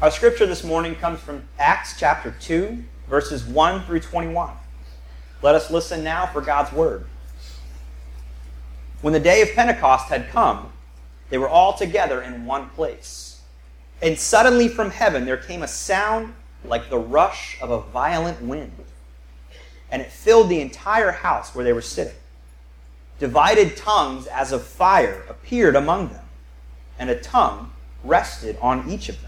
Our scripture this morning comes from Acts chapter 2, verses 1 through 21. Let us listen now for God's word. When the day of Pentecost had come, they were all together in one place. And suddenly from heaven there came a sound like the rush of a violent wind, and it filled the entire house where they were sitting. Divided tongues as of fire appeared among them, and a tongue rested on each of them.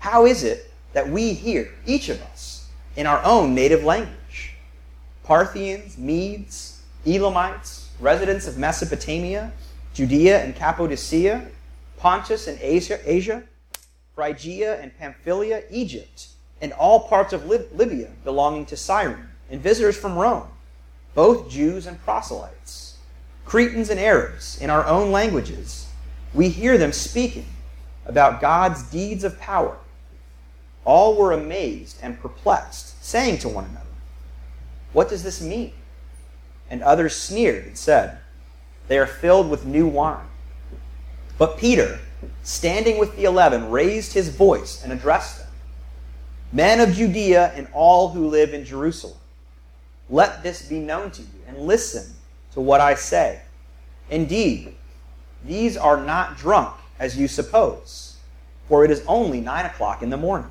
How is it that we hear, each of us, in our own native language? Parthians, Medes, Elamites, residents of Mesopotamia, Judea and Cappadocia, Pontus and Asia, Asia Phrygia and Pamphylia, Egypt, and all parts of Libya belonging to Cyrene, and visitors from Rome, both Jews and proselytes, Cretans and Arabs, in our own languages. We hear them speaking about God's deeds of power. All were amazed and perplexed, saying to one another, What does this mean? And others sneered and said, They are filled with new wine. But Peter, standing with the eleven, raised his voice and addressed them Men of Judea and all who live in Jerusalem, let this be known to you, and listen to what I say. Indeed, these are not drunk, as you suppose, for it is only nine o'clock in the morning.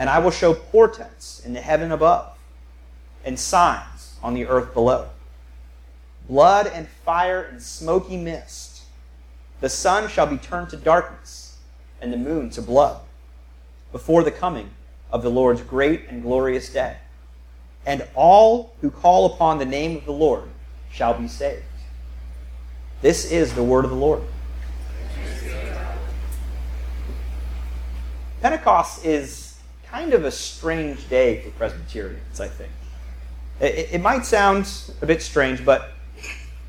And I will show portents in the heaven above, and signs on the earth below blood and fire and smoky mist. The sun shall be turned to darkness, and the moon to blood, before the coming of the Lord's great and glorious day. And all who call upon the name of the Lord shall be saved. This is the word of the Lord. Pentecost is kind of a strange day for Presbyterians, I think. It, it might sound a bit strange, but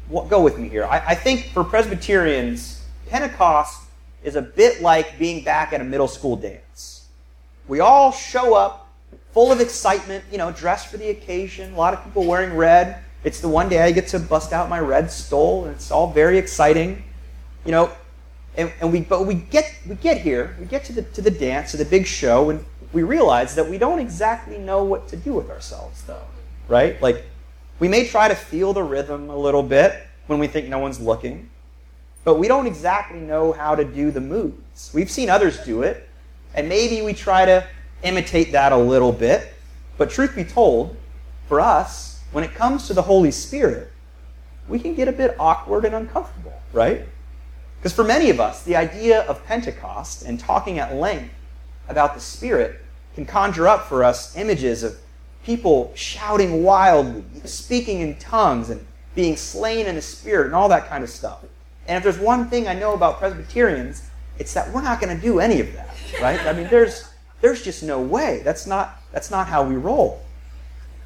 go with me here. I, I think for Presbyterians, Pentecost is a bit like being back at a middle school dance. We all show up full of excitement, you know, dressed for the occasion, a lot of people wearing red. It's the one day I get to bust out my red stole, and it's all very exciting. You know, and, and we but we get we get here, we get to the to the dance, to the big show, and we realize that we don't exactly know what to do with ourselves though. Right? Like we may try to feel the rhythm a little bit when we think no one's looking but we don't exactly know how to do the moves. We've seen others do it, and maybe we try to imitate that a little bit. But truth be told, for us, when it comes to the Holy Spirit, we can get a bit awkward and uncomfortable, right? Because for many of us, the idea of Pentecost and talking at length about the Spirit can conjure up for us images of people shouting wildly, speaking in tongues, and being slain in the Spirit, and all that kind of stuff. And if there's one thing I know about Presbyterians, it's that we're not going to do any of that, right? I mean, there's there's just no way. That's not that's not how we roll.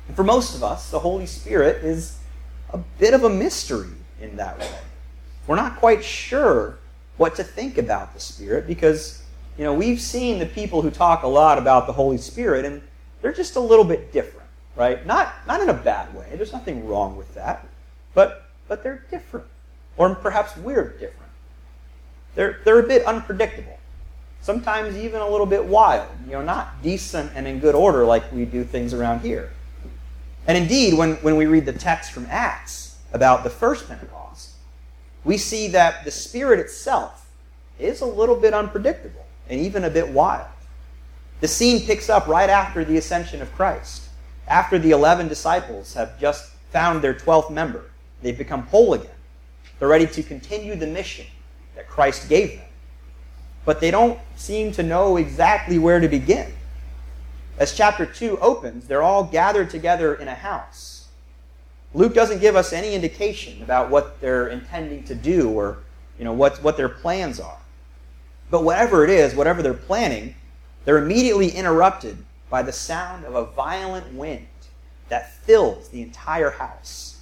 And for most of us, the Holy Spirit is a bit of a mystery in that way. We're not quite sure what to think about the Spirit because you know we've seen the people who talk a lot about the Holy Spirit, and they're just a little bit different, right? Not not in a bad way. There's nothing wrong with that, but but they're different or perhaps we're different. They're, they're a bit unpredictable, sometimes even a little bit wild, you know, not decent and in good order like we do things around here. And indeed, when, when we read the text from Acts about the first Pentecost, we see that the Spirit itself is a little bit unpredictable and even a bit wild. The scene picks up right after the ascension of Christ, after the 11 disciples have just found their 12th member. They've become whole again. They're ready to continue the mission that Christ gave them. But they don't seem to know exactly where to begin. As chapter 2 opens, they're all gathered together in a house. Luke doesn't give us any indication about what they're intending to do or you know, what, what their plans are. But whatever it is, whatever they're planning, they're immediately interrupted by the sound of a violent wind that fills the entire house.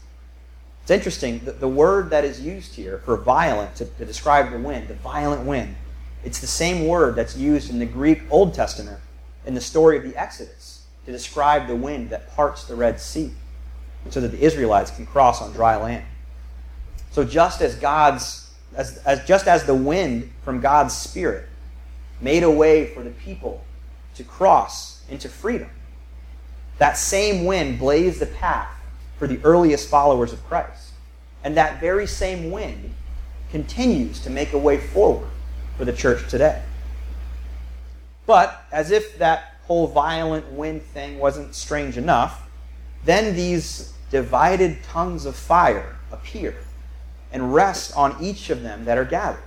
It's interesting that the word that is used here for violent to, to describe the wind, the violent wind, it's the same word that's used in the Greek Old Testament in the story of the Exodus to describe the wind that parts the Red Sea so that the Israelites can cross on dry land. So just as God's as, as just as the wind from God's Spirit made a way for the people to cross into freedom, that same wind blazed the path for the earliest followers of Christ. And that very same wind continues to make a way forward for the church today. But as if that whole violent wind thing wasn't strange enough, then these divided tongues of fire appear and rest on each of them that are gathered.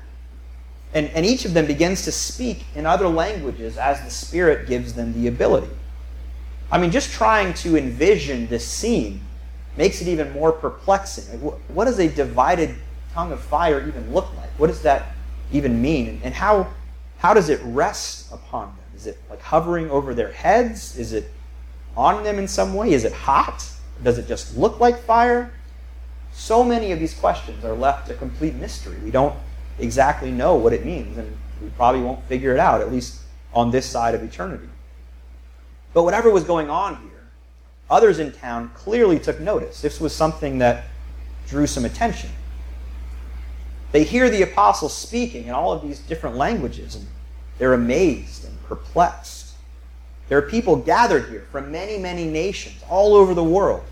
And, and each of them begins to speak in other languages as the Spirit gives them the ability. I mean, just trying to envision this scene makes it even more perplexing. What does a divided tongue of fire even look like? What does that even mean? And how, how does it rest upon them? Is it like hovering over their heads? Is it on them in some way? Is it hot? Does it just look like fire? So many of these questions are left a complete mystery. We don't exactly know what it means, and we probably won't figure it out, at least on this side of eternity. But whatever was going on here, others in town clearly took notice. This was something that drew some attention. They hear the apostles speaking in all of these different languages, and they're amazed and perplexed. There are people gathered here from many, many nations all over the world,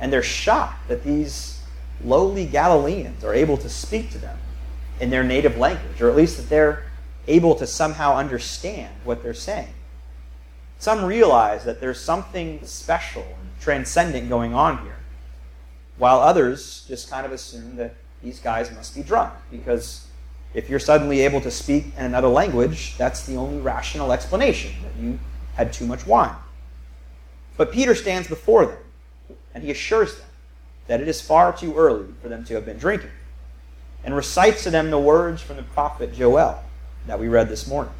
and they're shocked that these lowly Galileans are able to speak to them in their native language, or at least that they're able to somehow understand what they're saying. Some realize that there's something special and transcendent going on here, while others just kind of assume that these guys must be drunk, because if you're suddenly able to speak in another language, that's the only rational explanation that you had too much wine. But Peter stands before them, and he assures them that it is far too early for them to have been drinking, and recites to them the words from the prophet Joel that we read this morning.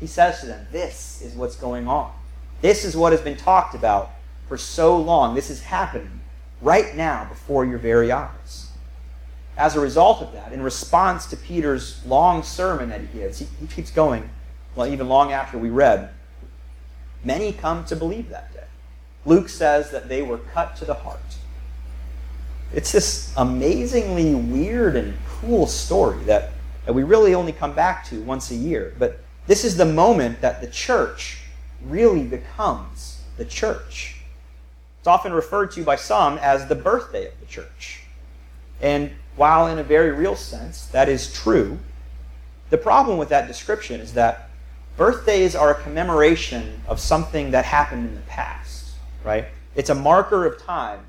He says to them, This is what's going on. This is what has been talked about for so long. This is happening right now before your very eyes. As a result of that, in response to Peter's long sermon that he gives, he, he keeps going, well, even long after we read, many come to believe that day. Luke says that they were cut to the heart. It's this amazingly weird and cool story that, that we really only come back to once a year. But this is the moment that the church really becomes the church. It's often referred to by some as the birthday of the church. And while in a very real sense that is true, the problem with that description is that birthdays are a commemoration of something that happened in the past, right? It's a marker of time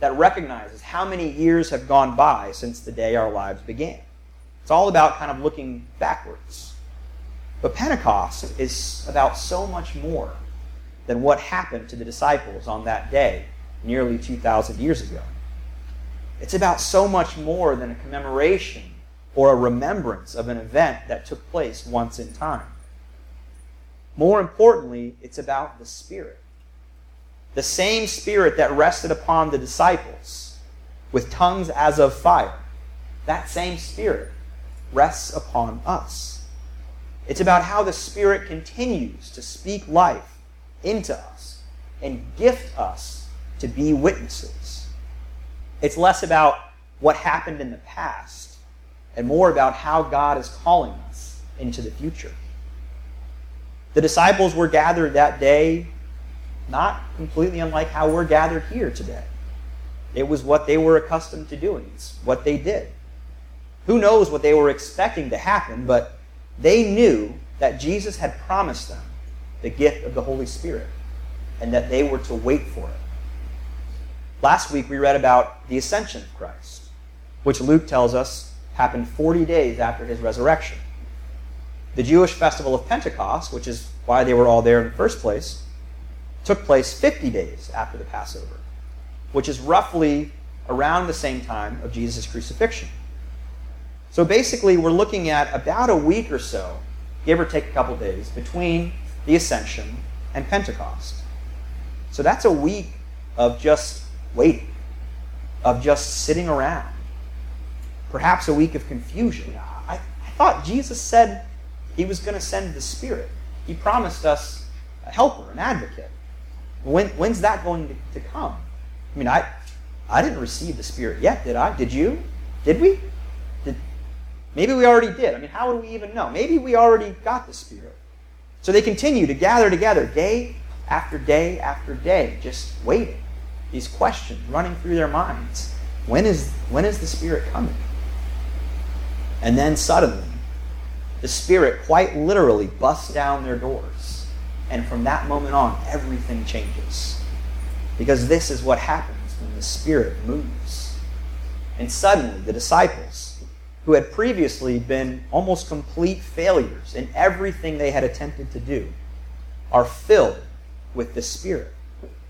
that recognizes how many years have gone by since the day our lives began. It's all about kind of looking backwards. But Pentecost is about so much more than what happened to the disciples on that day nearly 2,000 years ago. It's about so much more than a commemoration or a remembrance of an event that took place once in time. More importantly, it's about the Spirit. The same Spirit that rested upon the disciples with tongues as of fire, that same Spirit rests upon us. It's about how the Spirit continues to speak life into us and gift us to be witnesses. It's less about what happened in the past and more about how God is calling us into the future. The disciples were gathered that day not completely unlike how we're gathered here today. It was what they were accustomed to doing, it's what they did. Who knows what they were expecting to happen, but they knew that Jesus had promised them the gift of the Holy Spirit and that they were to wait for it. Last week we read about the ascension of Christ, which Luke tells us happened 40 days after his resurrection. The Jewish festival of Pentecost, which is why they were all there in the first place, took place 50 days after the Passover, which is roughly around the same time of Jesus' crucifixion. So basically, we're looking at about a week or so, give or take a couple days, between the Ascension and Pentecost. So that's a week of just waiting, of just sitting around. Perhaps a week of confusion. I, I thought Jesus said he was going to send the Spirit. He promised us a helper, an advocate. When, when's that going to, to come? I mean, I, I didn't receive the Spirit yet, did I? Did you? Did we? Did, maybe we already did. I mean, how would we even know? Maybe we already got the Spirit. So they continue to gather together day after day after day, just waiting. These questions running through their minds. When is, when is the Spirit coming? And then suddenly, the Spirit quite literally busts down their doors. And from that moment on, everything changes. Because this is what happens when the Spirit moves. And suddenly, the disciples, who had previously been almost complete failures in everything they had attempted to do, are filled with the Spirit.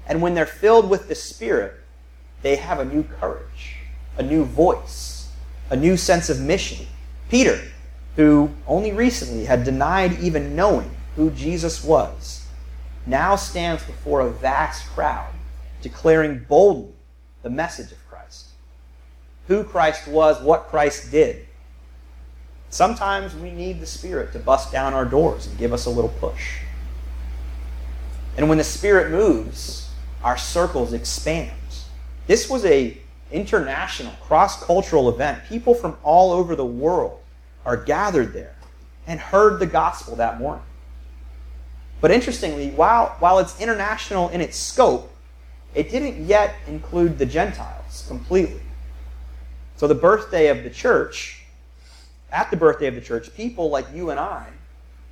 And when they're filled with the Spirit, they have a new courage, a new voice, a new sense of mission. Peter, who only recently had denied even knowing who Jesus was, now stands before a vast crowd, declaring boldly the message of Christ. Who Christ was, what Christ did. Sometimes we need the Spirit to bust down our doors and give us a little push. And when the Spirit moves, our circles expand. This was a international, cross-cultural event. People from all over the world are gathered there and heard the gospel that morning. But interestingly, while, while it's international in its scope, it didn't yet include the Gentiles completely. So the birthday of the church, at the birthday of the church, people like you and I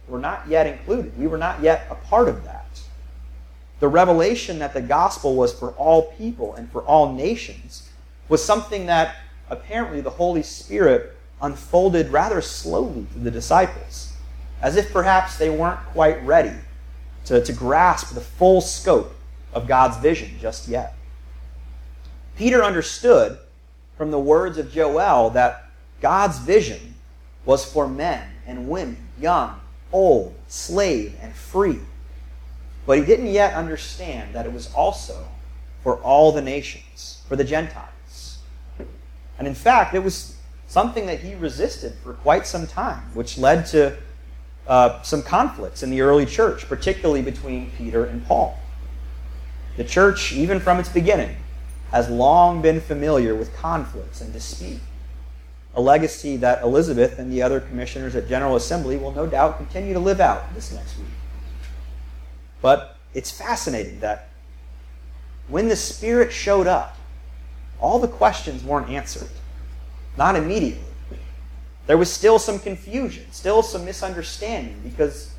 were not yet included. We were not yet a part of that. The revelation that the gospel was for all people and for all nations was something that apparently the Holy Spirit unfolded rather slowly to the disciples, as if perhaps they weren't quite ready to, to grasp the full scope of God's vision just yet. Peter understood from the words of Joel that God's vision was for men and women, young, old, slave, and free. But he didn't yet understand that it was also for all the nations, for the Gentiles. And in fact, it was something that he resisted for quite some time, which led to uh, some conflicts in the early church, particularly between Peter and Paul. The church, even from its beginning, has long been familiar with conflicts and dispute, a legacy that Elizabeth and the other commissioners at General Assembly will no doubt continue to live out this next week. But it's fascinating that when the Spirit showed up, all the questions weren't answered. Not immediately. There was still some confusion, still some misunderstanding, because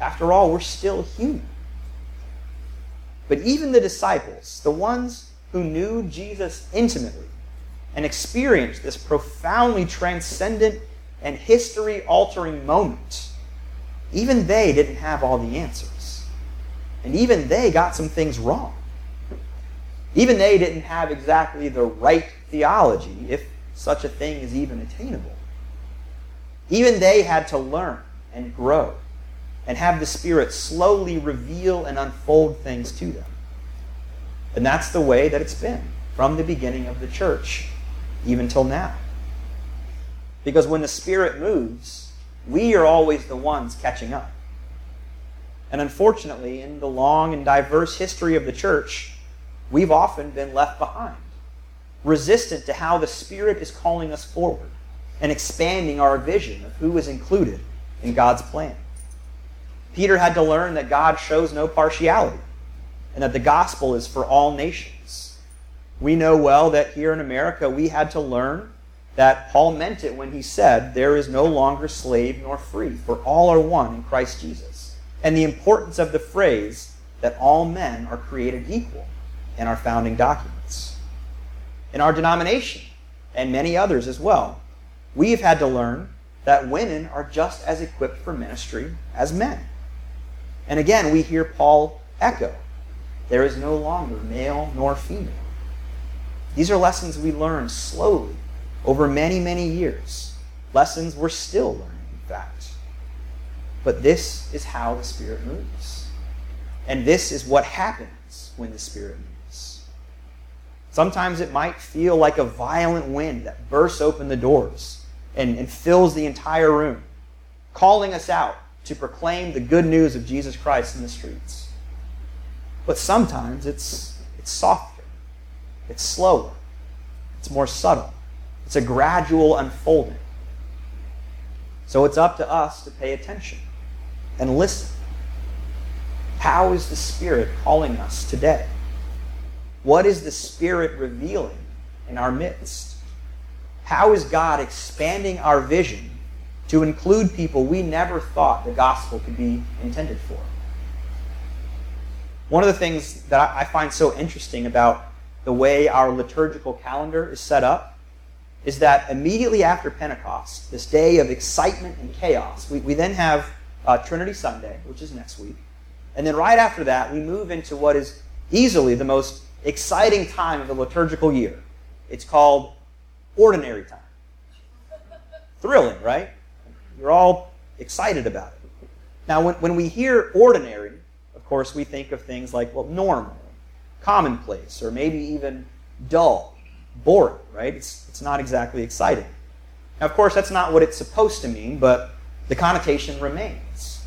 after all, we're still human. But even the disciples, the ones who knew Jesus intimately and experienced this profoundly transcendent and history altering moment, even they didn't have all the answers. And even they got some things wrong. Even they didn't have exactly the right theology, if such a thing is even attainable. Even they had to learn and grow and have the Spirit slowly reveal and unfold things to them. And that's the way that it's been from the beginning of the church, even till now. Because when the Spirit moves, we are always the ones catching up. And unfortunately, in the long and diverse history of the church, we've often been left behind, resistant to how the Spirit is calling us forward and expanding our vision of who is included in God's plan. Peter had to learn that God shows no partiality and that the gospel is for all nations. We know well that here in America we had to learn that Paul meant it when he said, There is no longer slave nor free, for all are one in Christ Jesus. And the importance of the phrase that all men are created equal in our founding documents. In our denomination, and many others as well, we've had to learn that women are just as equipped for ministry as men. And again, we hear Paul echo there is no longer male nor female. These are lessons we learn slowly over many, many years. Lessons we're still learning, in fact. But this is how the Spirit moves. And this is what happens when the Spirit moves. Sometimes it might feel like a violent wind that bursts open the doors and, and fills the entire room, calling us out to proclaim the good news of Jesus Christ in the streets. But sometimes it's, it's softer, it's slower, it's more subtle, it's a gradual unfolding. So it's up to us to pay attention and listen. How is the Spirit calling us today? What is the Spirit revealing in our midst? How is God expanding our vision to include people we never thought the gospel could be intended for? One of the things that I find so interesting about the way our liturgical calendar is set up is that immediately after Pentecost, this day of excitement and chaos, we, we then have uh, Trinity Sunday, which is next week. And then right after that, we move into what is easily the most exciting time of the liturgical year. It's called ordinary time. Thrilling, right? You're all excited about it. Now, when, when we hear ordinary, of course, we think of things like, well, normal, commonplace, or maybe even dull, boring, right? It's, it's not exactly exciting. Now, of course, that's not what it's supposed to mean, but the connotation remains.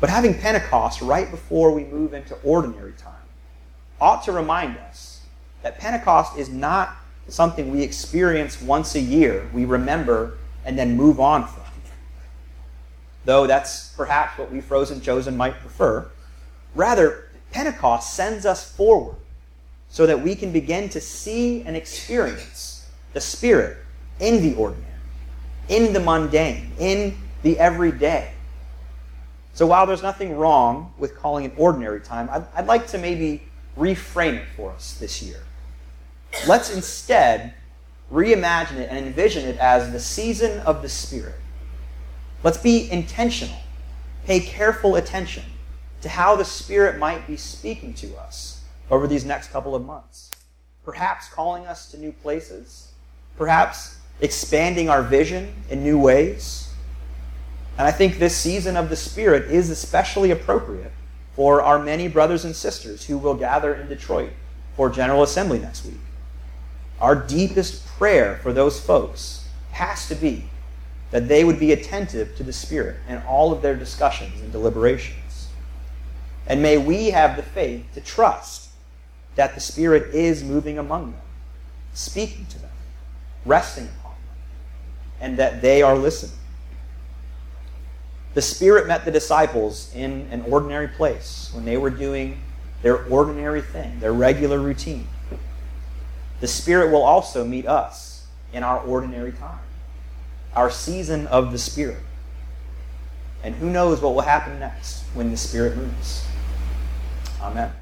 But having Pentecost right before we move into ordinary time ought to remind us that Pentecost is not something we experience once a year, we remember, and then move on from. Though that's perhaps what we frozen chosen might prefer. Rather, Pentecost sends us forward so that we can begin to see and experience the Spirit in the ordinary, in the mundane, in the everyday. So while there's nothing wrong with calling it ordinary time, I'd, I'd like to maybe reframe it for us this year. Let's instead reimagine it and envision it as the season of the Spirit. Let's be intentional, pay careful attention to how the Spirit might be speaking to us over these next couple of months. Perhaps calling us to new places, perhaps expanding our vision in new ways. And I think this season of the Spirit is especially appropriate for our many brothers and sisters who will gather in Detroit for General Assembly next week. Our deepest prayer for those folks has to be that they would be attentive to the Spirit in all of their discussions and deliberations. And may we have the faith to trust that the Spirit is moving among them, speaking to them, resting upon them, and that they are listening. The Spirit met the disciples in an ordinary place when they were doing their ordinary thing, their regular routine. The Spirit will also meet us in our ordinary time, our season of the Spirit. And who knows what will happen next when the Spirit moves. Amen.